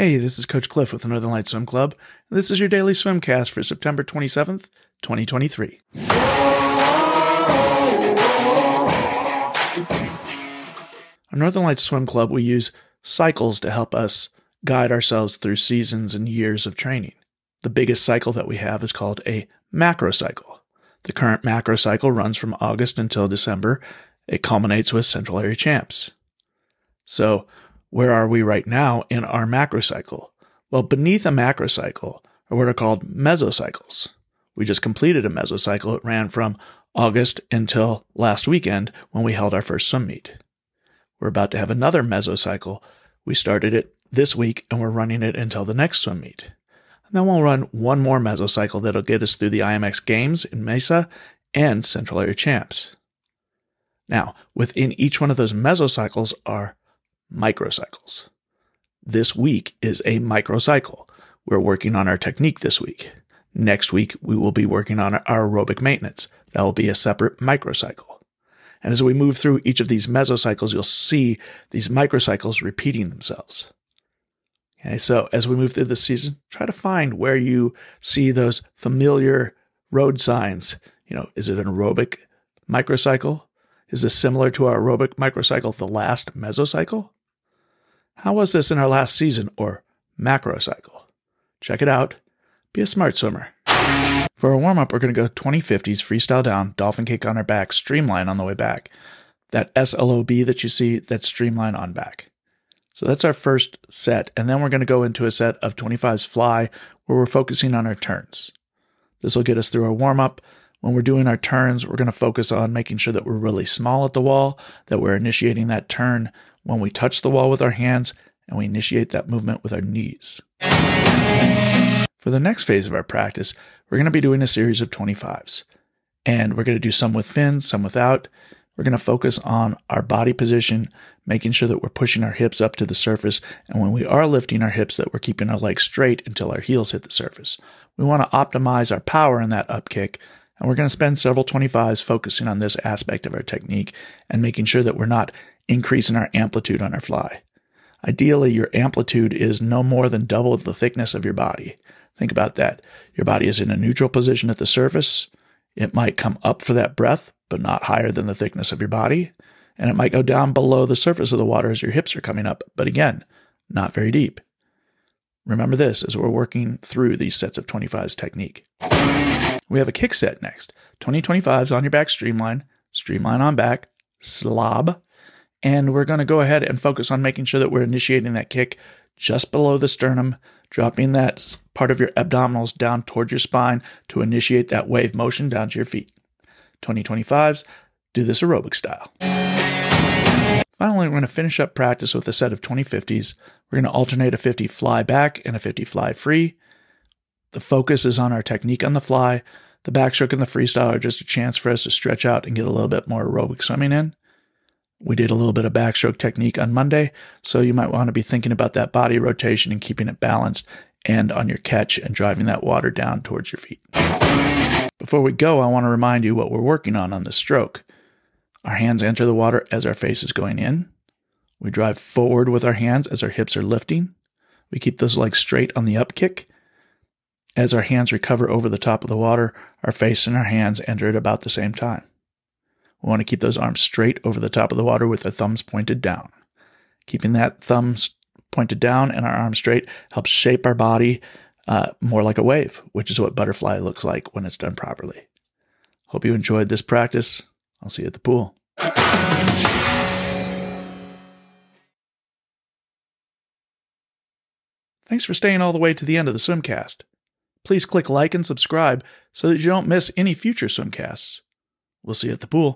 Hey, this is Coach Cliff with the Northern Lights Swim Club. This is your daily swimcast for September 27th, 2023. Our Northern Lights Swim Club, we use cycles to help us guide ourselves through seasons and years of training. The biggest cycle that we have is called a macro cycle. The current macro cycle runs from August until December. It culminates with Central Area Champs. So where are we right now in our macrocycle? Well, beneath a macrocycle are what are called mesocycles. We just completed a mesocycle. It ran from August until last weekend when we held our first swim meet. We're about to have another mesocycle. We started it this week and we're running it until the next swim meet. And then we'll run one more mesocycle that'll get us through the IMX Games in Mesa and Central Area Champs. Now, within each one of those mesocycles are microcycles. This week is a microcycle. We're working on our technique this week. Next week, we will be working on our aerobic maintenance. That will be a separate microcycle. And as we move through each of these mesocycles, you'll see these microcycles repeating themselves. Okay, so as we move through the season, try to find where you see those familiar road signs. You know, is it an aerobic microcycle? Is this similar to our aerobic microcycle, the last mesocycle? How was this in our last season or macro cycle? Check it out. Be a smart swimmer. For our warm up, we're going to go 2050s freestyle down, dolphin kick on our back, streamline on the way back. That SLOB that you see, that's streamline on back. So that's our first set. And then we're going to go into a set of 25s fly where we're focusing on our turns. This will get us through our warm up. When we're doing our turns, we're going to focus on making sure that we're really small at the wall, that we're initiating that turn when we touch the wall with our hands and we initiate that movement with our knees. For the next phase of our practice, we're going to be doing a series of 25s. And we're going to do some with fins, some without. We're going to focus on our body position, making sure that we're pushing our hips up to the surface. And when we are lifting our hips, that we're keeping our legs straight until our heels hit the surface. We want to optimize our power in that up kick. And we're going to spend several 25s focusing on this aspect of our technique and making sure that we're not increase in our amplitude on our fly. Ideally, your amplitude is no more than double the thickness of your body. Think about that. Your body is in a neutral position at the surface. It might come up for that breath, but not higher than the thickness of your body. And it might go down below the surface of the water as your hips are coming up, but again, not very deep. Remember this as we're working through these sets of 25s technique. We have a kick set next. 20 25s on your back streamline, streamline on back, slob, and we're going to go ahead and focus on making sure that we're initiating that kick just below the sternum, dropping that part of your abdominals down toward your spine to initiate that wave motion down to your feet. 2025s, do this aerobic style. Finally, we're going to finish up practice with a set of 2050s. We're going to alternate a 50 fly back and a 50 fly free. The focus is on our technique on the fly. The backstroke and the freestyle are just a chance for us to stretch out and get a little bit more aerobic swimming in. We did a little bit of backstroke technique on Monday, so you might want to be thinking about that body rotation and keeping it balanced and on your catch and driving that water down towards your feet. Before we go, I want to remind you what we're working on on the stroke. Our hands enter the water as our face is going in. We drive forward with our hands as our hips are lifting. We keep those legs straight on the up kick. As our hands recover over the top of the water, our face and our hands enter at about the same time. We want to keep those arms straight over the top of the water with the thumbs pointed down. Keeping that thumbs pointed down and our arms straight helps shape our body uh, more like a wave, which is what butterfly looks like when it's done properly. Hope you enjoyed this practice. I'll see you at the pool. Thanks for staying all the way to the end of the swimcast. Please click like and subscribe so that you don't miss any future swimcasts. We'll see you at the pool.